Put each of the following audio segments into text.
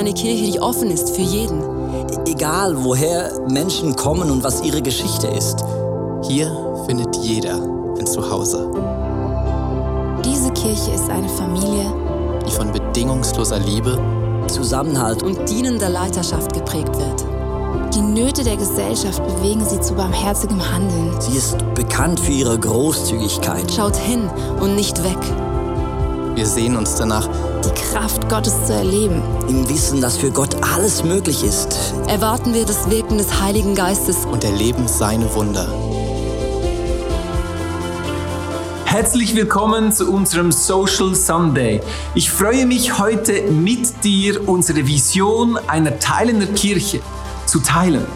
Eine Kirche, die offen ist für jeden. Egal, woher Menschen kommen und was ihre Geschichte ist. Hier findet jeder ein Zuhause. Diese Kirche ist eine Familie, die von bedingungsloser Liebe, Zusammenhalt und dienender Leiterschaft geprägt wird. Die Nöte der Gesellschaft bewegen sie zu barmherzigem Handeln. Sie ist bekannt für ihre Großzügigkeit. Schaut hin und nicht weg. Wir sehen uns danach, die Kraft Gottes zu erleben. Im Wissen, dass für Gott alles möglich ist. Erwarten wir das Wirken des Heiligen Geistes und erleben seine Wunder. Herzlich willkommen zu unserem Social Sunday. Ich freue mich heute mit dir unsere Vision einer teilenden Kirche zu teilen.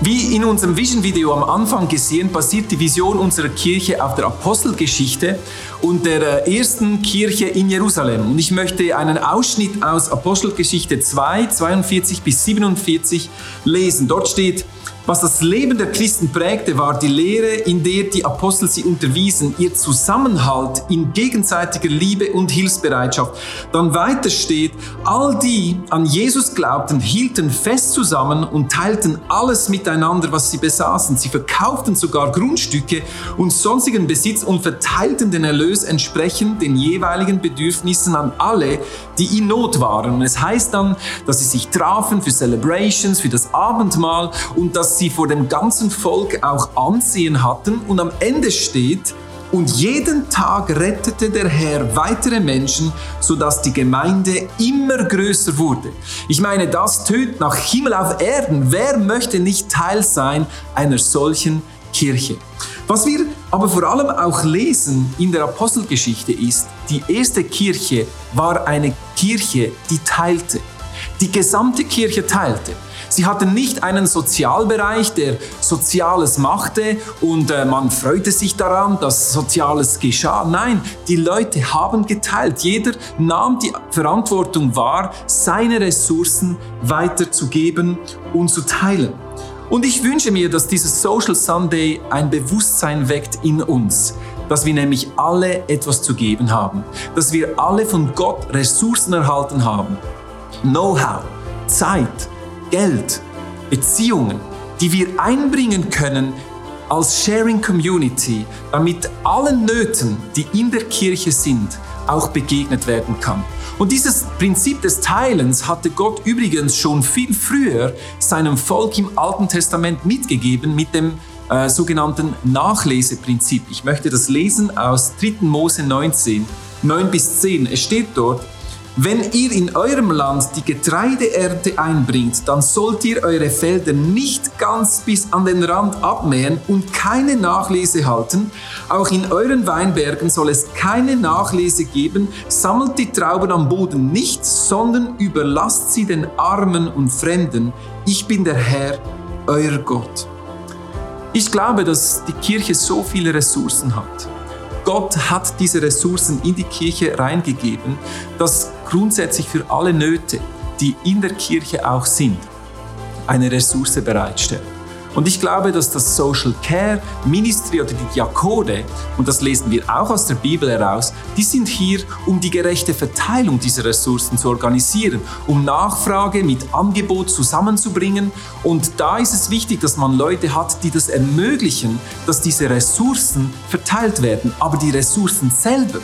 Wie in unserem Vision-Video am Anfang gesehen, basiert die Vision unserer Kirche auf der Apostelgeschichte und der äh, ersten Kirche in Jerusalem. Und ich möchte einen Ausschnitt aus Apostelgeschichte 2, 42 bis 47 lesen. Dort steht, was das Leben der Christen prägte, war die Lehre, in der die Apostel sie unterwiesen, ihr Zusammenhalt in gegenseitiger Liebe und Hilfsbereitschaft. Dann weiter steht, all die an Jesus glaubten, hielten fest zusammen und teilten alles miteinander, was sie besaßen. Sie verkauften sogar Grundstücke und sonstigen Besitz und verteilten den Erlös entsprechend den jeweiligen Bedürfnissen an alle, die in Not waren. Es heißt dann, dass sie sich trafen für Celebrations, für das Abendmahl und dass sie vor dem ganzen Volk auch Ansehen hatten und am Ende steht, und jeden Tag rettete der Herr weitere Menschen, sodass die Gemeinde immer größer wurde. Ich meine, das tönt nach Himmel auf Erden. Wer möchte nicht Teil sein einer solchen Kirche? Was wir aber vor allem auch lesen in der Apostelgeschichte ist, die erste Kirche war eine Kirche, die teilte. Die gesamte Kirche teilte. Sie hatten nicht einen Sozialbereich, der Soziales machte und äh, man freute sich daran, dass Soziales geschah. Nein, die Leute haben geteilt. Jeder nahm die Verantwortung wahr, seine Ressourcen weiterzugeben und zu teilen. Und ich wünsche mir, dass dieses Social Sunday ein Bewusstsein weckt in uns, dass wir nämlich alle etwas zu geben haben, dass wir alle von Gott Ressourcen erhalten haben. Know-how, Zeit, Geld, Beziehungen, die wir einbringen können als Sharing Community, damit allen Nöten, die in der Kirche sind, auch begegnet werden kann. Und dieses Prinzip des Teilens hatte Gott übrigens schon viel früher seinem Volk im Alten Testament mitgegeben mit dem äh, sogenannten Nachleseprinzip. Ich möchte das lesen aus 3. Mose 19, 9 bis 10. Es steht dort, wenn ihr in eurem Land die Getreideernte einbringt, dann sollt ihr eure Felder nicht ganz bis an den Rand abmähen und keine Nachlese halten. Auch in euren Weinbergen soll es keine Nachlese geben. Sammelt die Trauben am Boden nicht, sondern überlasst sie den Armen und Fremden. Ich bin der Herr, euer Gott. Ich glaube, dass die Kirche so viele Ressourcen hat. Gott hat diese Ressourcen in die Kirche reingegeben, dass grundsätzlich für alle Nöte, die in der Kirche auch sind, eine Ressource bereitstellt. Und ich glaube, dass das Social Care Ministry oder die Diakone, und das lesen wir auch aus der Bibel heraus, die sind hier, um die gerechte Verteilung dieser Ressourcen zu organisieren, um Nachfrage mit Angebot zusammenzubringen. Und da ist es wichtig, dass man Leute hat, die das ermöglichen, dass diese Ressourcen verteilt werden. Aber die Ressourcen selber,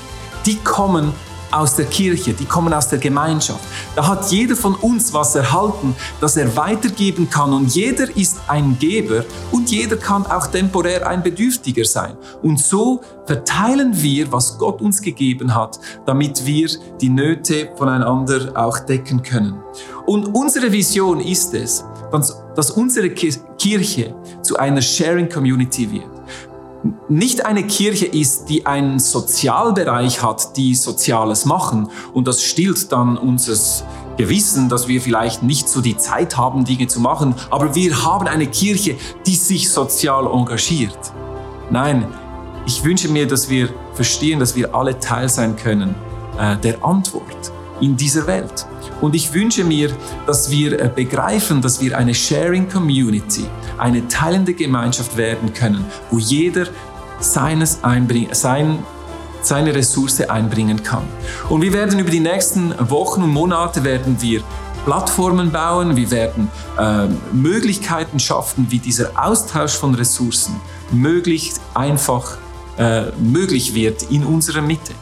die kommen aus der Kirche, die kommen aus der Gemeinschaft. Da hat jeder von uns was erhalten, das er weitergeben kann und jeder ist ein Geber und jeder kann auch temporär ein Bedürftiger sein. Und so verteilen wir, was Gott uns gegeben hat, damit wir die Nöte voneinander auch decken können. Und unsere Vision ist es, dass unsere Kirche zu einer Sharing Community wird nicht eine Kirche ist, die einen Sozialbereich hat, die Soziales machen. Und das stillt dann unseres Gewissen, dass wir vielleicht nicht so die Zeit haben, Dinge zu machen, aber wir haben eine Kirche, die sich sozial engagiert. Nein, ich wünsche mir, dass wir verstehen, dass wir alle Teil sein können äh, der Antwort in dieser Welt. Und ich wünsche mir, dass wir äh, begreifen, dass wir eine Sharing Community, eine teilende Gemeinschaft werden können, wo jeder seines einbringt, sein seine Ressource einbringen kann. Und wir werden über die nächsten Wochen und Monate werden wir Plattformen bauen, wir werden äh, Möglichkeiten schaffen, wie dieser Austausch von Ressourcen möglichst einfach äh, möglich wird in unserer Mitte.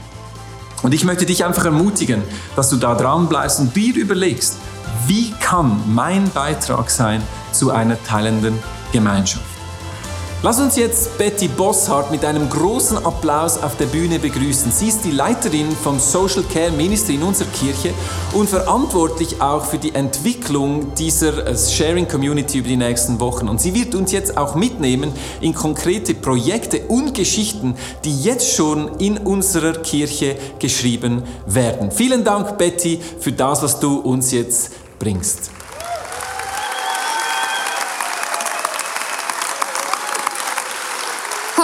Und ich möchte dich einfach ermutigen, dass du da dran bleibst und dir überlegst, wie kann mein Beitrag sein zu einer teilenden Gemeinschaft. Lass uns jetzt Betty Bosshardt mit einem großen Applaus auf der Bühne begrüßen. Sie ist die Leiterin vom Social Care Ministry in unserer Kirche und verantwortlich auch für die Entwicklung dieser äh, Sharing Community über die nächsten Wochen. Und sie wird uns jetzt auch mitnehmen in konkrete Projekte und Geschichten, die jetzt schon in unserer Kirche geschrieben werden. Vielen Dank, Betty, für das, was du uns jetzt bringst.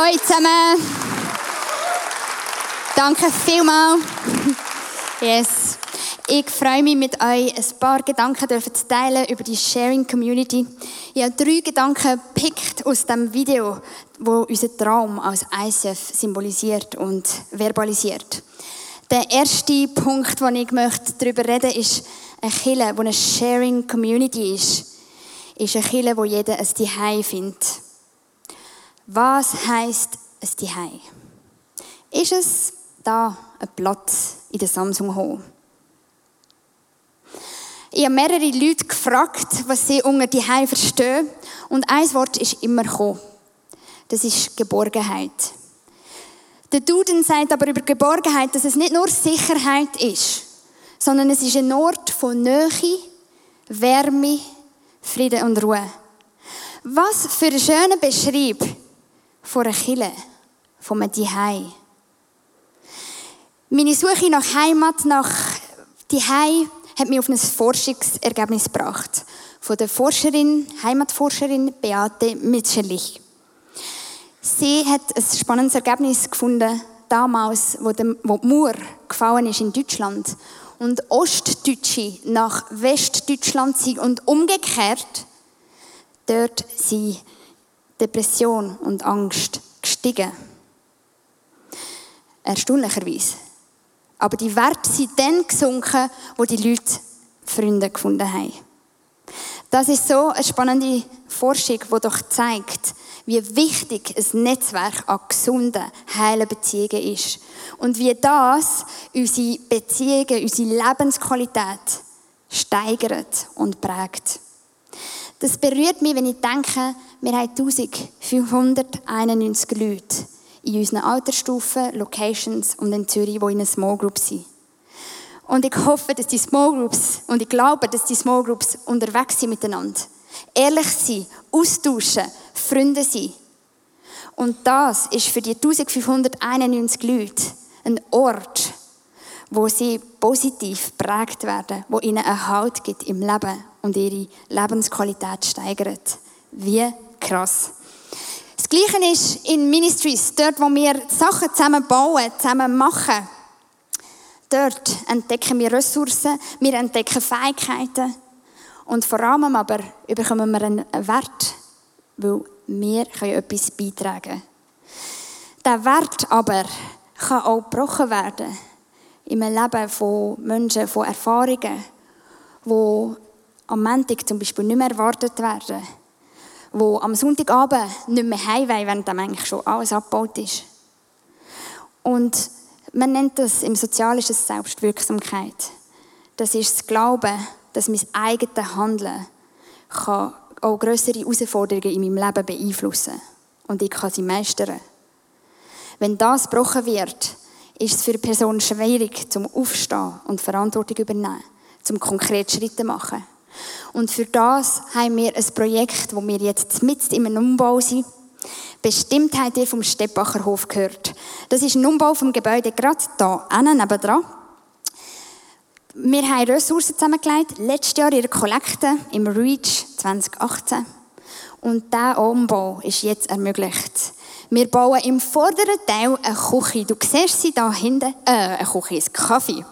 Hallo zusammen. Danke vielmals. Yes. Ich freue mich, mit euch ein paar Gedanken zu teilen über die Sharing Community. Ich habe drei Gedanken gepickt aus dem Video, wo unser Traum als ICF symbolisiert und verbalisiert. Der erste Punkt, den ich möchte darüber reden möchte, ist eine Kirche, die eine Sharing Community ist. Ist eine Kirche, wo jeder ein Zuhause findet. Was heißt es Zuhause? Ist es da ein Platz in der Samsung Hall? Ich habe mehrere Leute gefragt, was sie unter die verstehen. Und ein Wort ist immer gekommen. Das ist Geborgenheit. Der Duden sagt aber über Geborgenheit, dass es nicht nur Sicherheit ist, sondern es ist ein Ort von Nähe, Wärme, Frieden und Ruhe. Was für ein schöner Beschrieb von einer Kille, von einem Zuhause. Meine Suche nach Heimat, nach Zuhause, hat mich auf ein Forschungsergebnis gebracht. Von der Forscherin, Heimatforscherin Beate Mitscherlich. Sie hat ein spannendes Ergebnis gefunden, damals, wo, die Mauer gefallen ist in Deutschland und Ostdeutsche nach Westdeutschland sind und umgekehrt, dort sind Depression und Angst gestiegen. Erstaunlicherweise. Aber die Werte sind dann gesunken, wo die Leute Freunde gefunden haben. Das ist so eine spannende Forschung, die doch zeigt, wie wichtig ein Netzwerk an gesunden, heilen Beziehungen ist. Und wie das unsere Beziehungen, unsere Lebensqualität steigert und prägt. Das berührt mich, wenn ich denke, wir haben 1591 Leute in unseren Altersstufen, Locations und in Zürich, die in einer Small Group sind. Und ich hoffe, dass die Small Groups, und ich glaube, dass die Small Groups unterwegs sind miteinander. Ehrlich sind, austauschen, Freunde sind. Und das ist für die 1591 Leute ein Ort, wo sie positiv prägt werden, wo ihnen einen Halt gibt im Leben und ihre Lebensqualität steigert. Wie krass. Das Gleiche ist in Ministries, dort, wo wir Sachen zusammen bauen, zusammen machen. Dort entdecken wir Ressourcen, wir entdecken Fähigkeiten und vor allem aber bekommen wir einen Wert, weil wir können etwas beitragen können. Der Wert aber kann auch gebrochen werden im Leben von Menschen, von Erfahrungen, die am Montag zum Beispiel nicht mehr erwartet werden, die am Sonntagabend nicht mehr heim wollen, während eigentlich schon alles abgebaut ist. Und man nennt das im Sozialen Selbstwirksamkeit. Das ist das Glauben, dass mein eigenes Handeln kann auch größere Herausforderungen in meinem Leben beeinflussen und ich kann sie meistern. Wenn das gebrochen wird, ist es für die Person schwierig, zum Aufstehen und Verantwortung übernehmen, zum konkrete Schritte machen. Und für das haben wir ein Projekt, wo wir jetzt mit im Umbau sind. Bestimmt habt ihr vom Steppacher Hof gehört. Das ist ein Umbau vom Gebäude gerade hier, nebenan. Wir haben Ressourcen zusammengelegt, letztes Jahr in der Kollekte im REACH 2018. Und dieser Umbau ist jetzt ermöglicht. Wir bauen im vorderen Teil eine Küche. Du siehst sie da hinten, äh, eine Küche, ein Kaffee.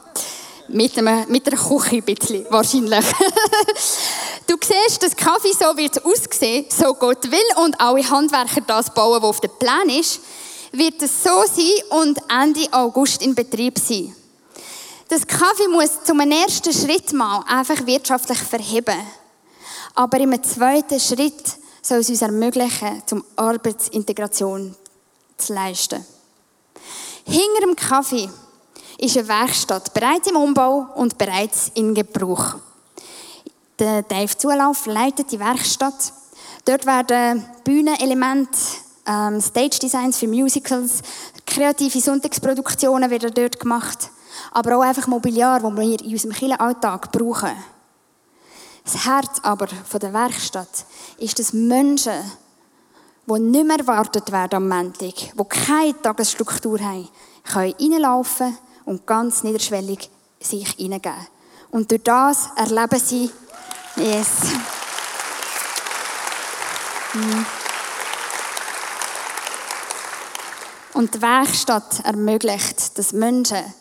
Mit, einem, mit einer Küche ein bisschen, wahrscheinlich. du siehst, das Kaffee so wird aussehen, so Gott will und alle Handwerker das bauen, was auf dem Plan ist. wird es so sein und Ende August in Betrieb sein. Das Kaffee muss zum ersten Schritt mal einfach wirtschaftlich verheben. Aber im zweiten Schritt soll es uns ermöglichen, zum Arbeitsintegration zu leisten. Hinter dem Kaffee ist eine Werkstatt, bereits im Umbau und bereits in Gebrauch. Der Dave Zulauf leitet die Werkstatt. Dort werden Bühnenelemente, ähm, Stage Designs für Musicals, kreative Sonntagsproduktionen werden dort gemacht, aber auch einfach Mobiliar, das wir in unserem Kirchenalltag brauchen. Das Herz aber von der Werkstatt ist, dass Menschen, die nicht mehr erwartet werden am Montag, die keine Tagesstruktur haben, können reinlaufen und ganz niederschwellig sich hineingeben. Und durch das erleben sie, yes. Mhm. Und die Werkstatt ermöglicht, dass Menschen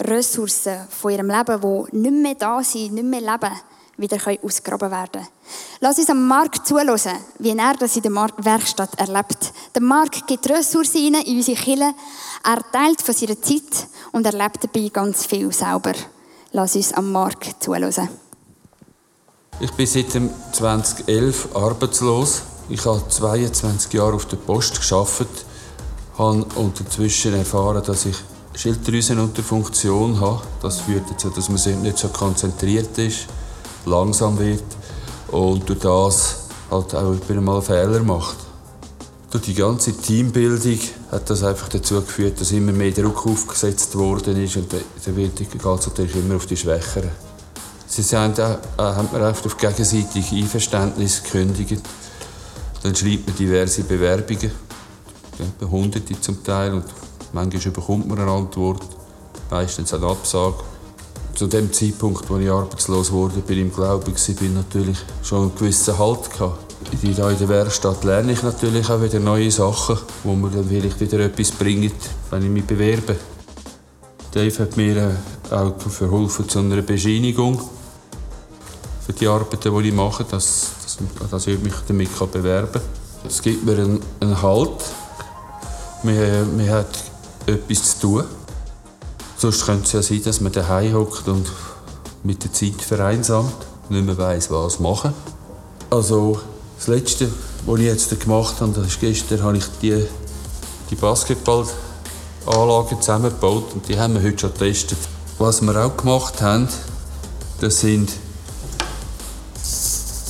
Ressourcen von ihrem Leben, die nicht mehr da sind, nicht mehr leben, wieder ausgraben werden können. Lass uns am Markt zuhören, wie er das in der Werkstatt erlebt. Der Markt gibt Ressourcen in unsere Kirche. Er teilt von seiner Zeit und erlebt dabei ganz viel selber. Lass uns am Markt zuhören. Ich bin seit 2011 arbeitslos. Ich habe 22 Jahre auf der Post geschafft, habe unterzwischen erfahren, dass ich Schilddrüsenunterfunktion habe. Das führt dazu, dass man nicht so konzentriert ist langsam wird und durch das halt auch immer mal Fehler macht. Durch die ganze Teambildung hat das einfach dazu geführt, dass immer mehr Druck aufgesetzt worden ist und der wird geht natürlich immer auf die Schwächeren. Sie sind, äh, haben mir oft auf gegenseitig Einverständnis gekündigt. Dann schreibt man diverse Bewerbungen, hunderte zum Teil, und manchmal bekommt man eine Antwort, meistens eine Absage zu dem Zeitpunkt, als ich arbeitslos wurde, bin ich im Glauben, bin natürlich schon einen gewissen Halt gehabt. In der Werkstatt lerne ich natürlich auch wieder neue Sachen, wo mir dann vielleicht wieder etwas bringt, wenn ich mich bewerbe. Dave hat mir äh, auch verholfen zu einer Bescheinigung für die Arbeiten, die ich mache, dass, dass, dass ich mich damit bewerben kann. Es gibt mir einen, einen Halt. Man, man hat etwas zu tun. Sonst könnte es ja sein, dass man daheim hockt und mit der Zeit vereinsamt nicht mehr weiss, was machen. Also das Letzte, was ich jetzt gemacht habe, das ist gestern, habe ich die, die Basketballanlagen zusammengebaut und die haben wir heute schon getestet. Was wir auch gemacht haben, das sind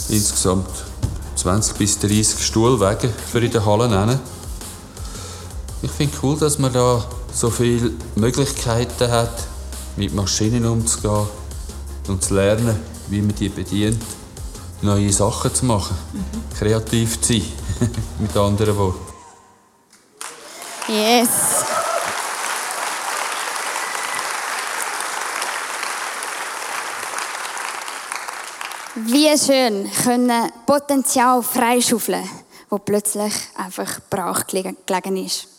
insgesamt 20 bis 30 Stuhlwege für in der Halle. Ich finde cool, dass man da so viele Möglichkeiten hat, mit Maschinen umzugehen und zu lernen, wie man die bedient, neue Sachen zu machen, mhm. kreativ zu sein, mit anderen Worten. Yes. Wie schön können Potenzial freischaufeln, wo plötzlich einfach brach gelegen ist.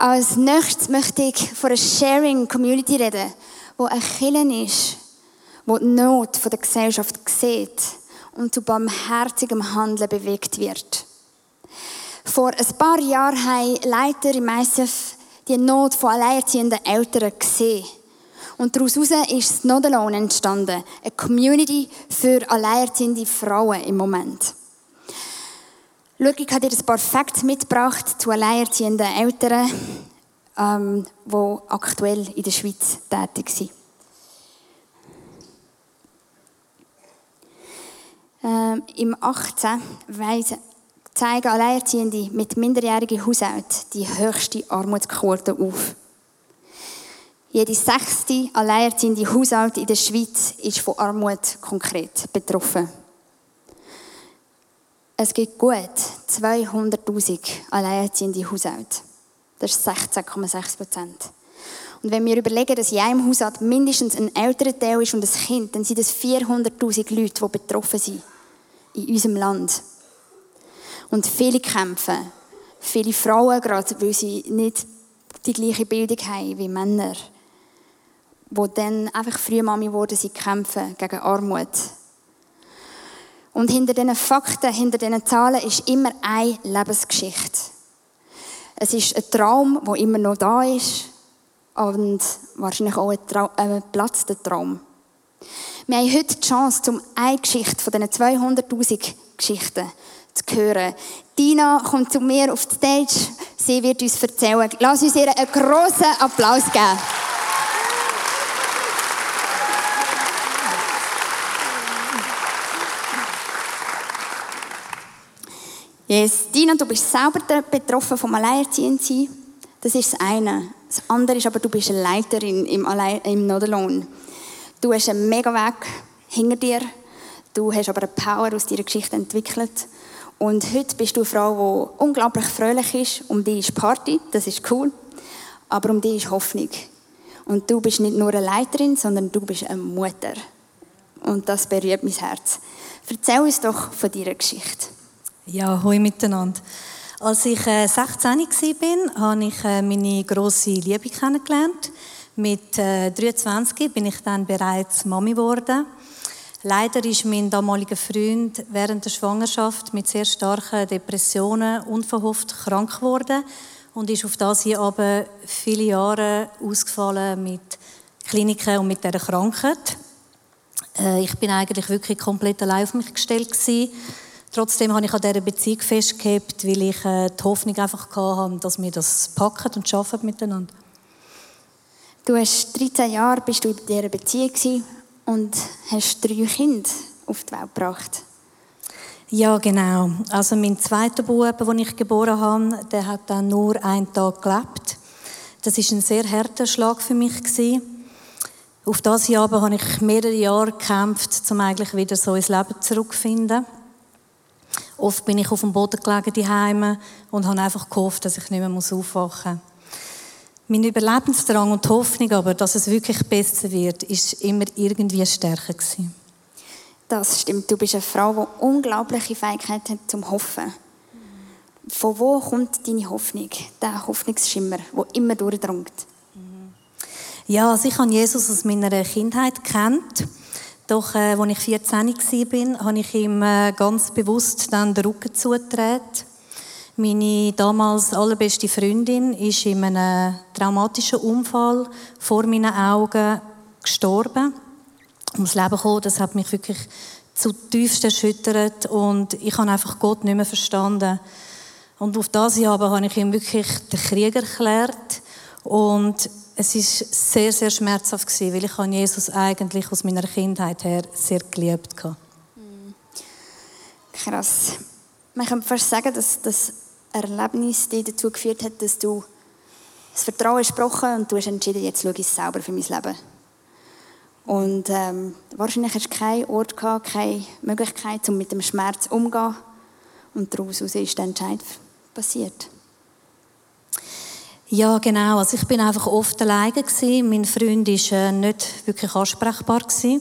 Als nächstes möchte ich von einer Sharing Community reden, wo ein Killen ist, wo die Not der Gesellschaft sieht und zu barmherzigem Handeln bewegt wird. Vor ein paar Jahren haben Leiter im ICF die Not von alleinerziehenden Eltern gesehen. Und daraus ist das Not Alone entstanden. Eine Community für alleinerziehende Frauen im Moment. Schau, ich habe dir ein paar Facts mitgebracht zu alleinerziehenden Eltern, ähm, die aktuell in der Schweiz tätig sind. Ähm, Im 18 weisen, zeigen Alleinerziehende mit minderjährigen Haushalten die höchste Armutsquote auf. Jede sechste alleinerziehende Haushalt in der Schweiz ist von Armut konkret betroffen. Es gibt gut 200.000 alleinerziehende Haushalte. Das ist 16,6 Prozent. Und wenn wir überlegen, dass in einem Haushalt mindestens ein älterer Teil ist und ein Kind, dann sind es 400.000 Leute, die betroffen sind in unserem Land. Und viele kämpfen. Viele Frauen, gerade weil sie nicht die gleiche Bildung haben wie Männer, die dann einfach früh Mami geworden sind, kämpfen gegen Armut, und hinter diesen Fakten, hinter diesen Zahlen ist immer eine Lebensgeschichte. Es ist ein Traum, der immer noch da ist und wahrscheinlich auch ein, Trau ein Platz der Traum. Wir haben heute die Chance, um eine Geschichte von diesen 200'000 Geschichten zu hören. Dina kommt zu mir auf die Stage. Sie wird uns erzählen. Lass uns ihr einen grossen Applaus geben. Yes. Dina, du bist selber betroffen vom Alleinerziehendsein. Das ist das eine. Das andere ist aber, du bist eine Leiterin im, Allein im Not Du hast einen mega Weg hinter dir. Du hast aber eine Power aus deiner Geschichte entwickelt. Und heute bist du eine Frau, die unglaublich fröhlich ist. Um dich ist Party, das ist cool. Aber um dich ist Hoffnung. Und du bist nicht nur eine Leiterin, sondern du bist eine Mutter. Und das berührt mein Herz. Erzähl uns doch von deiner Geschichte. Ja, hoi miteinander. Als ich äh, 16 war, habe ich äh, meine grosse Liebe kennengelernt. Mit äh, 23 bin ich dann bereits Mami geworden. Leider ist mein damaliger Freund während der Schwangerschaft mit sehr starken Depressionen unverhofft krank geworden und ist auf das hier aber viele Jahre ausgefallen mit Kliniken und mit dieser Krankheit. Äh, ich bin eigentlich wirklich komplett allein auf mich gestellt gewesen Trotzdem habe ich an dieser Beziehung festgehalten, weil ich äh, die Hoffnung einfach hatte, dass wir das packen und schaffen miteinander. Du hast 13 Jahre bist du in dieser Beziehung und hast drei Kinder auf die Welt gebracht. Ja, genau. Also mein zweiter Bub, den ich geboren habe, der hat dann nur einen Tag gelebt. Das ist ein sehr harter Schlag für mich. Auf das Jahr habe ich mehrere Jahre gekämpft, um eigentlich wieder so ins Leben zurückzufinden. Oft bin ich auf dem Boden gelegen daheim und habe einfach gehofft, dass ich nicht mehr aufwachen muss. Mein Überlebensdrang und die Hoffnung aber, dass es wirklich besser wird, ist immer irgendwie stärker gewesen. Das stimmt. Du bist eine Frau, die unglaubliche Fähigkeit hat zum Hoffen. Von wo kommt deine Hoffnung, der Hoffnungsschimmer, der immer durchdrängt? Ja, also ich habe Jesus aus meiner Kindheit kennt. Doch äh, als ich 14 war, habe ich ihm äh, ganz bewusst dann den Rücken zugedreht. Meine damals allerbeste Freundin ist in einem traumatischen Unfall vor meinen Augen gestorben. Ums Leben gekommen, das hat mich wirklich zutiefst erschüttert und ich habe einfach Gott nicht mehr verstanden. Und auf das Jahr habe ich ihm wirklich den Krieg erklärt und es ist sehr, sehr schmerzhaft gewesen, weil ich Jesus eigentlich aus meiner Kindheit her sehr geliebt habe. Krass. Man kann fast sagen, dass das Erlebnis dich dazu geführt hat, dass du das Vertrauen gesprochen und du hast entschieden, jetzt schaue ich selber für mein Leben. Und ähm, wahrscheinlich hast du keinen Ort gehabt, keine Möglichkeit, um mit dem Schmerz umzugehen. Und daraus ist der Entscheid passiert. Ja, genau. Also ich bin einfach oft alleine gewesen. Mein Freund war äh, nicht wirklich ansprechbar gewesen.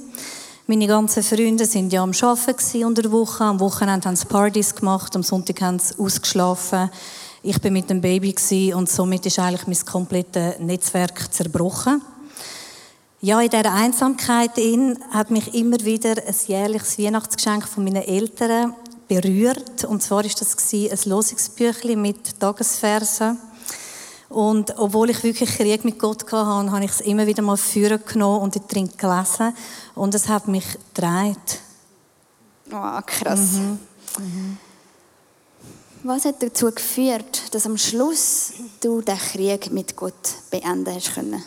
Meine ganzen Freunde sind ja am Arbeiten unter der Woche. Am Wochenende haben sie Partys gemacht, am Sonntag haben sie ausgeschlafen. Ich bin mit dem Baby und somit ist eigentlich mein komplettes Netzwerk zerbrochen. Ja, in dieser Einsamkeit in hat mich immer wieder ein jährliches Weihnachtsgeschenk von meinen Eltern berührt. Und zwar ist das ein Losungsbüchlein mit Tagesversen. Und obwohl ich wirklich Krieg mit Gott hatte, habe ich es immer wieder mal führen genommen und drin gelesen. Und es hat mich gedreht. Oh, krass. Mhm. Mhm. Was hat dazu geführt, dass am Schluss du den Krieg mit Gott beenden hast können?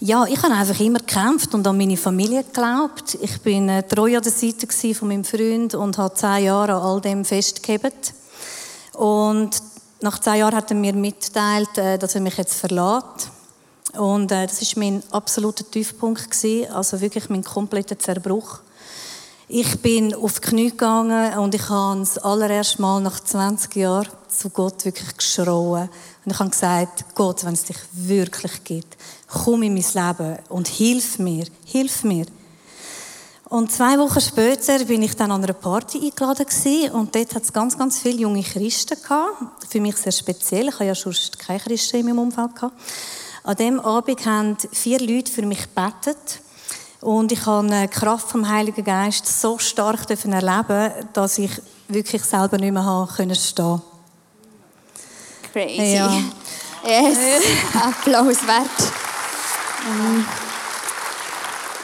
Ja, ich habe einfach immer gekämpft und an meine Familie geglaubt. Ich bin äh, treu an der Seite von meinem Freund und habe zehn Jahre an all dem festgehalten. Und nach zwei Jahren hat er mir mitgeteilt, äh, dass er mich jetzt verlässt. Und äh, das ist mein absoluter Tiefpunkt gewesen, also wirklich mein kompletter Zerbruch. Ich bin auf die Knie gegangen und ich habe das allererste Mal nach 20 Jahren zu Gott wirklich geschrauen. Und ich habe gesagt, Gott, wenn es dich wirklich gibt, komm in mein Leben und hilf mir, hilf mir. Und zwei Wochen später bin ich dann an einer Party eingeladen gewesen, und dort hat es ganz, ganz viele junge Christen gehabt. Für mich sehr speziell. Ich habe ja sonst keine Christen in meinem Umfeld gehabt. An dem Abend haben vier Leute für mich gebetet. Und ich habe die Kraft vom Heiligen Geist so stark erleben dass ich wirklich selber nicht mehr stehen konnte. Crazy. Ja. Yes. Applaus wert.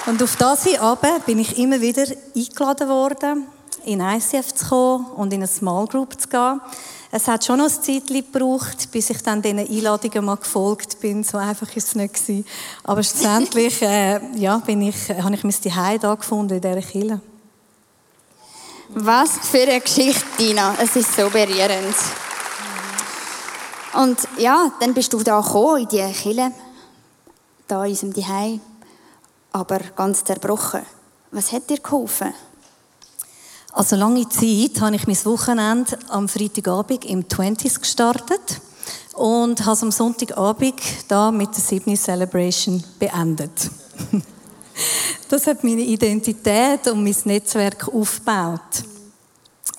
Und auf das hin aber bin ich immer wieder eingeladen worden, in ICF zu kommen und in eine Small Group zu gehen. Es hat schon noch ein Zeit gebraucht, bis ich dann diesen Einladungen mal gefolgt bin. So einfach ist es nicht gewesen. Aber schlussendlich, äh, ja, bin ich, äh, habe ich mein Zuhause da gefunden in dieser Kirche. Was für eine Geschichte, Dina. Es ist so berührend. Und ja, dann bist du da gekommen, in die Kille, da in unserem Zuhause, aber ganz zerbrochen. Was hat dir geholfen? Also lange Zeit habe ich mein Wochenende am Freitagabend im Twenties gestartet und habe es am Sonntagabend da mit der Sydney Celebration beendet. Das hat meine Identität und mein Netzwerk aufgebaut.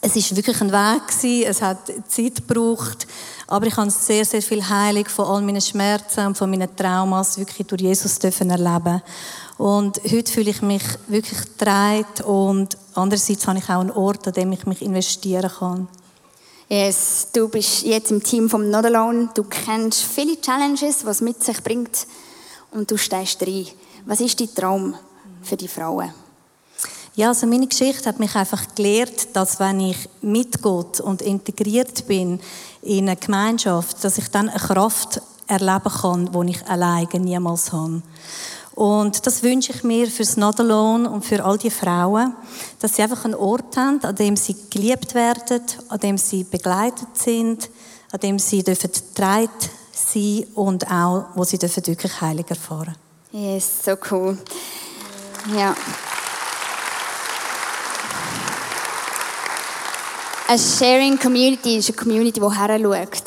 Es ist wirklich ein Weg es hat Zeit gebraucht, aber ich habe sehr, sehr viel Heilung von all meinen Schmerzen und von meinen Traumas wirklich durch Jesus dürfen erleben. Und heute fühle ich mich wirklich getragen und andererseits habe ich auch einen Ort, an dem ich mich investieren kann. Yes, du bist jetzt im Team vom Not Alone. Du kennst viele Challenges, was mit sich bringt. Und du stehst rein. Was ist dein Traum für die Frauen? Ja, also meine Geschichte hat mich einfach gelehrt, dass wenn ich mit Gott und integriert bin in eine Gemeinschaft, dass ich dann eine Kraft erleben kann, die ich alleine niemals habe. Und das wünsche ich mir fürs Not Alone und für all die Frauen, dass sie einfach einen Ort haben, an dem sie geliebt werden, an dem sie begleitet sind, an dem sie dürfen getragen sein und auch, wo sie dürfen wirklich heilig erfahren. Yes, so cool. Ja. Eine Sharing Community ist eine Community, die heranschaut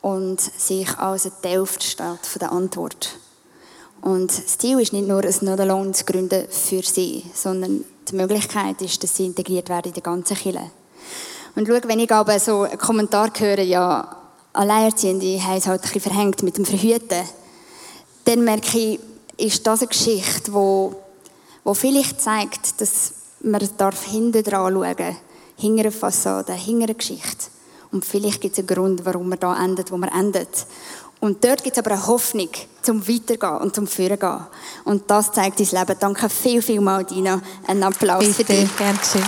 und sich als ein Teil der Antwort. Und das Ziel ist nicht nur, ein Not Alone zu gründen für sie, sondern die Möglichkeit ist, dass sie integriert werden in die ganze Kirche. Und schau, wenn ich aber so einen Kommentar höre, ja, Alleinerziehende haben es halt ein bisschen verhängt mit dem Verhüten, dann merke ich, ist das eine Geschichte, wo, wo vielleicht zeigt, dass man darf hinten dran schauen darf, hinter einer Fassade, hinter einer Geschichte. Und vielleicht gibt es einen Grund, warum man da endet, wo man endet. Und dort gibt es aber eine Hoffnung zum Weitergehen und zum Führen Und das zeigt dein Leben. Danke viel, viel mal, Dina. Einen Applaus für dich. Gerne schön.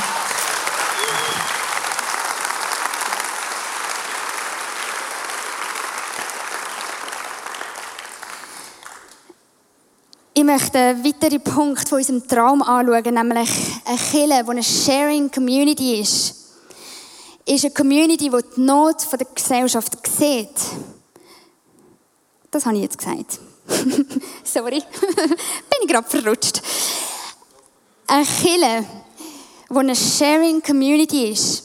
Ich möchte einen weiteren Punkt von unserem Traum anschauen, nämlich eine Kirche, die eine Sharing Community ist. Ist eine Community, die die Not der Gesellschaft sieht. Das habe ich jetzt gesagt. Sorry, bin ich gerade verrutscht. Eine Kirche, die eine Sharing Community ist,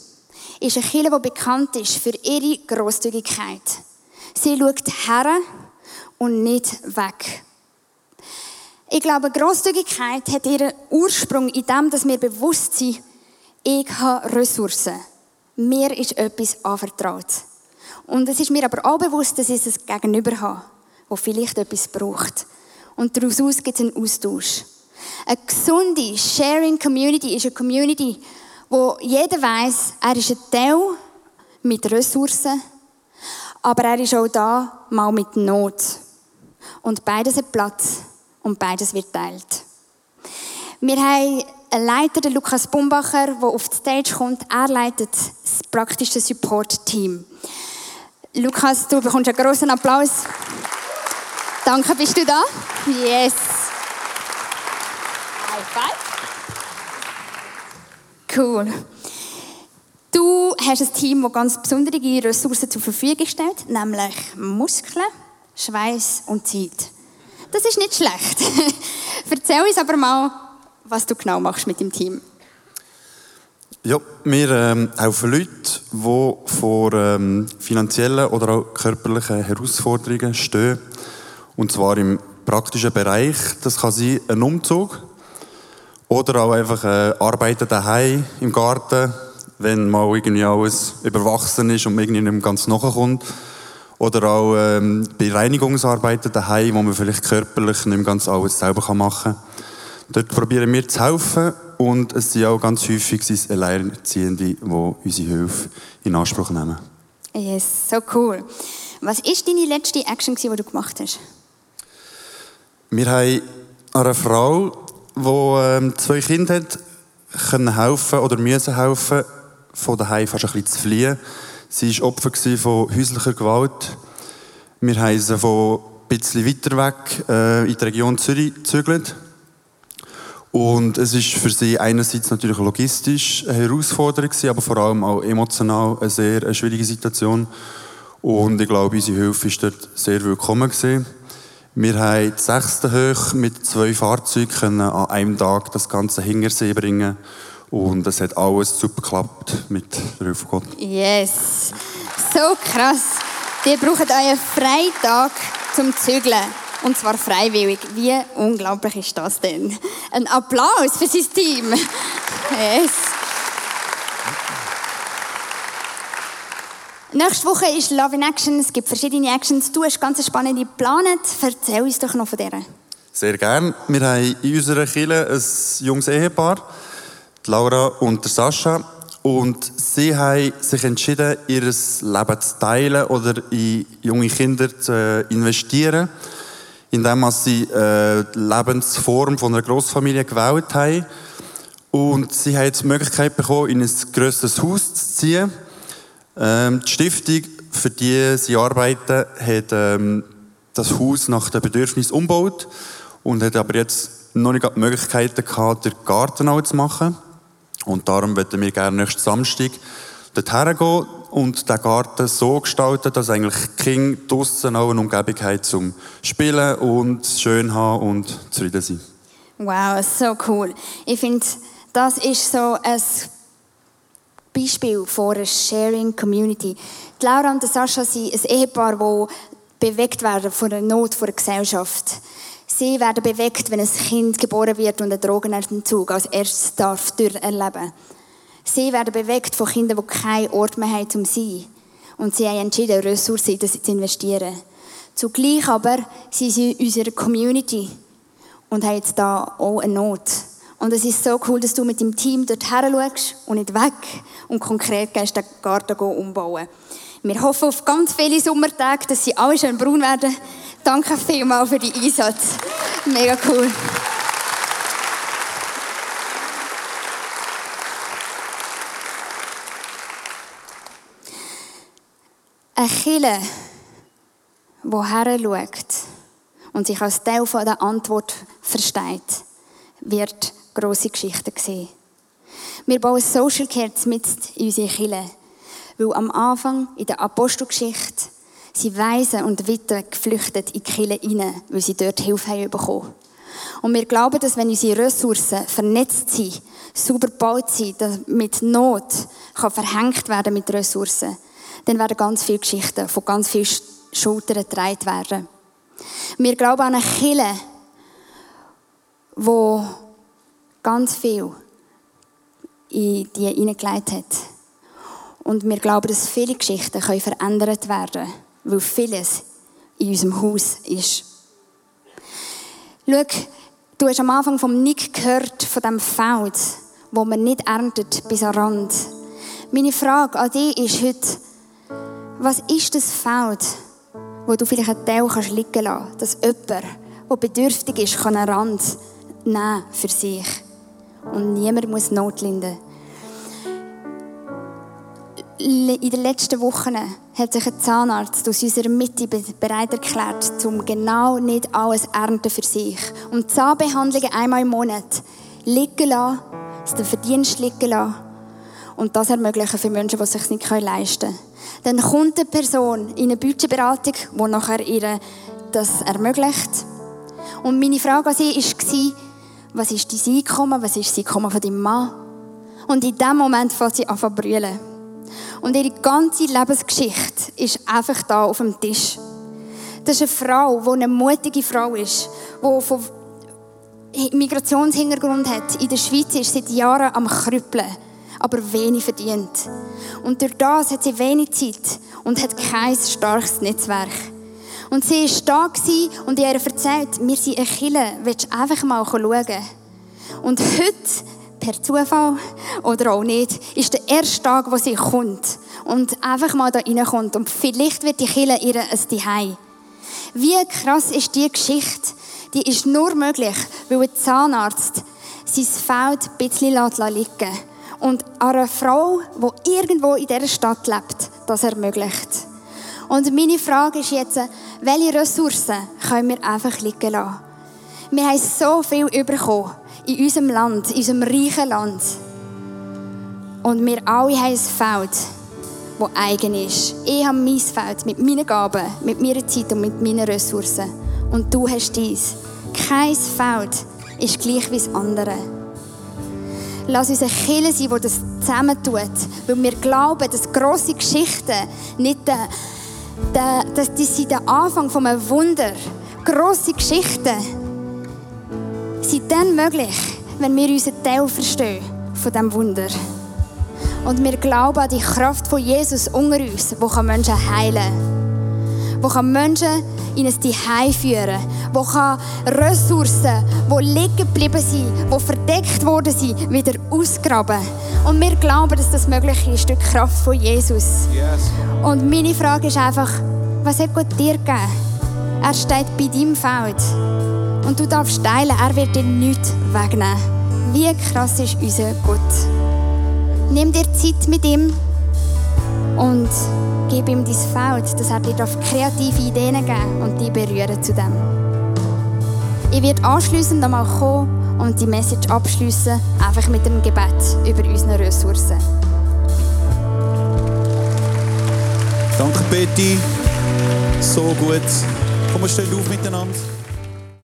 ist eine Kirche, die bekannt ist für ihre Grosszügigkeit. Sie schaut her und nicht weg. Ich glaube, Grosszügigkeit hat ihren Ursprung in dem, dass wir bewusst sind, ich habe Ressourcen. Mir ist etwas anvertraut. Und es ist mir aber auch bewusst, dass ich es Gegenüber habe, wo vielleicht etwas braucht. Und daraus gibt es einen Austausch. Eine gesunde Sharing Community ist eine Community, wo jeder weiß, er ist ein Teil mit Ressourcen, aber er ist auch da mal mit Not. Und beides hat Platz und beides wird teilt. Wir haben einen Leiter, den Lukas Bumbacher, der auf die Stage kommt. Er leitet das praktische Support-Team. Lukas, du bekommst einen großen Applaus. Danke, bist du da? Yes. High five. Cool. Du hast ein Team, das ganz besondere Ressourcen zur Verfügung stellt, nämlich Muskeln, Schweiß und Zeit. Das ist nicht schlecht. Erzähl uns aber mal, was du genau machst mit dem Team. Ja, wir ähm, helfen Leuten, die vor ähm, finanziellen oder auch körperlichen Herausforderungen stehen. Und zwar im praktischen Bereich. Das kann sein ein Umzug oder auch einfach äh, Arbeiten daheim im Garten, wenn mal irgendwie alles überwachsen ist und man irgendwie nicht mehr ganz nachkommt. Oder auch ähm, bei Reinigungsarbeiten daheim, wo man vielleicht körperlich nicht mehr ganz alles selber machen kann. Dort probieren wir zu helfen und es sind auch ganz häufig Alleinerziehende, die unsere Hilfe in Anspruch nehmen. Yes, so cool. Was war deine letzte Action, die du gemacht hast? Wir haben einer Frau, die ähm, zwei Kinder hat, können helfen oder müssen helfen, von daheim fast ein bisschen zu fliehen. Sie war Opfer von häuslicher Gewalt. Wir haben sie von ein bisschen weiter weg äh, in die Region Zürich gezügelt. Und es ist für sie einerseits natürlich logistisch eine Herausforderung, aber vor allem auch emotional eine sehr eine schwierige Situation. Und ich glaube, unsere Hilfe ist dort sehr willkommen gewesen. Wir haben die sechste hoch mit zwei Fahrzeugen an einem Tag das ganze Hingersee bringen und es hat alles super geklappt mit von Gott. Yes, so krass. Ihr braucht euren Freitag zum Zügeln. Und zwar freiwillig. Wie unglaublich ist das denn? Ein Applaus für sein Team. Yes. Nächste Woche ist Love in Action. Es gibt verschiedene Actions. Du hast ganz spannende geplant. Erzähl uns doch noch von denen. Sehr gern. Wir haben in unserer Kirche ein junges Ehepaar, die Laura und Sascha. Und sie haben sich entschieden, ihr Leben zu teilen oder in junge Kinder zu investieren, indem sie äh, die Lebensform von einer Großfamilie gewählt haben. Und sie haben die Möglichkeit bekommen, in ein grösseres Haus zu ziehen. Ähm, die Stiftung, für die sie arbeiten, hat ähm, das Haus nach den Bedürfnissen umgebaut und hat aber jetzt noch nicht die Möglichkeiten gehabt, den Garten auch zu machen. Und darum würden wir gerne nächsten Samstag dorthin gehen und den Garten so gestalten, dass eigentlich Kinder draussen auch eine Umgebung haben zum Spielen und schön haben und zufrieden sein. Wow, so cool. Ich finde, das ist so ein Beispiel von einer Sharing Community. Die Laura und Sascha sind ein Ehepaar, das bewegt werden von der Not der Gesellschaft. Sie werden bewegt, wenn ein Kind geboren wird und einen Drogenentzug als erstes darf erleben. Sie werden bewegt von Kindern, die keinen Ort mehr haben, um sein. Und sie haben entschieden, Ressourcen in das zu investieren. Zugleich aber sind sie in unserer Community und haben jetzt da auch eine Not. Und es ist so cool, dass du mit dem Team dort schaust und nicht weg und konkret gehst den Garten umbauen. Wir hoffen auf ganz viele Sommertage, dass sie alle schön braun werden. Danke vielmals für den Einsatz. Mega cool. Eine Kille, die schaut und sich als Teil der Antwort versteht, wird grosse Geschichten sehen. Wir bauen Social Care mit in unsere Kirche, weil am Anfang in der Apostelgeschichte sind Weisen und Witwen geflüchtet in die Kirche rein, weil sie dort Hilfe haben bekommen. Und wir glauben, dass wenn unsere Ressourcen vernetzt sind, sauber gebaut sind, dass mit Not kann verhängt werden mit Ressourcen, dann werden ganz viele Geschichten von ganz vielen Schultern getragen werden. Wir glauben an eine Kirche, wo ganz viel in die hineingelegt hat. Und wir glauben, dass viele Geschichten können verändert werden können, weil vieles in unserem Haus ist. Schau, du hast am Anfang vom Nick gehört, von dem Feld, wo man nicht erntet bis an Rand. Meine Frage an dich ist heute, was ist das Feld, wo du vielleicht einen Teil kannst liegen lassen kannst, dass jemand, der bedürftig ist, kann einen Rand nehmen für sich und niemand muss Not linden. In den letzten Wochen hat sich ein Zahnarzt aus unserer Mitte bereit erklärt, um genau nicht alles ernten für sich. Und Zahnbehandlungen einmal im Monat liegen lassen, den Verdienst liegen lassen und das ermöglichen für Menschen, die es sich nicht leisten können. Dann kommt eine Person in eine Budgetberatung, die nachher ihr das ermöglicht. Und meine Frage an sie war, was ist dein Einkommen, was ist das Einkommen von deinem Mann? Und in dem Moment fängt sie an zu brüllen. Und ihre ganze Lebensgeschichte ist einfach da auf dem Tisch. Das ist eine Frau, die eine mutige Frau ist, die von Migrationshintergrund hat. In der Schweiz ist seit Jahren am Krüppeln, aber wenig verdient. Und durch das hat sie wenig Zeit und hat kein starkes Netzwerk. Und sie war da und ihr erzählt, wir sind eine Kille, willst du einfach mal schauen? Und heute per Zufall oder auch nicht, ist der erste Tag, wo sie kommt und einfach mal da reinkommt. Und vielleicht wird die Kille ihr ein Zuhause. Wie krass ist die Geschichte? Die ist nur möglich, weil ein Zahnarzt sein Feld ein bisschen liegen lässt und einer Frau, die irgendwo in dieser Stadt lebt, das ermöglicht. Und meine Frage ist jetzt, welche Ressourcen können wir einfach liegen lassen? Wir haben so viel bekommen in unserem Land, in unserem reichen Land. Und wir alle haben ein Feld, das eigen ist. Ich habe mein Feld mit meinen Gaben, mit meiner Zeit und mit meinen Ressourcen. Und du hast dies. Kein Feld ist gleich wie das andere. Lass uns eine Kirche sein, die das zusammentut. Weil wir glauben, dass grosse Geschichten nicht der, der, die sind der Anfang von einem Wunder. Grosse Geschichten sind dann möglich, wenn wir unseren Teil verstehen von diesem Wunder. Und wir glauben an die Kraft von Jesus unter uns, die Menschen heilen kann. Die Menschen in ein Zuhause führen kann. Die Ressourcen, die liegen geblieben sind, die verdeckt worden sind, wieder ausgraben. Und wir glauben, dass das möglich ist durch die Kraft von Jesus. Und meine Frage ist einfach, was hat Gott dir gegeben? Er steht bei deinem Feld. Und du darfst teilen, er wird dir nichts wegnehmen. Wie krass ist unser Gott. Nimm dir Zeit mit ihm und gib ihm dein Feld, dass er dir kreative Ideen geben und dich berühren zu dem. Ich werde anschliessend einmal kommen und die Message abschließen, einfach mit dem Gebet über unsere Ressourcen. Danke, Betty. So gut. Komm, wir stehen auf miteinander.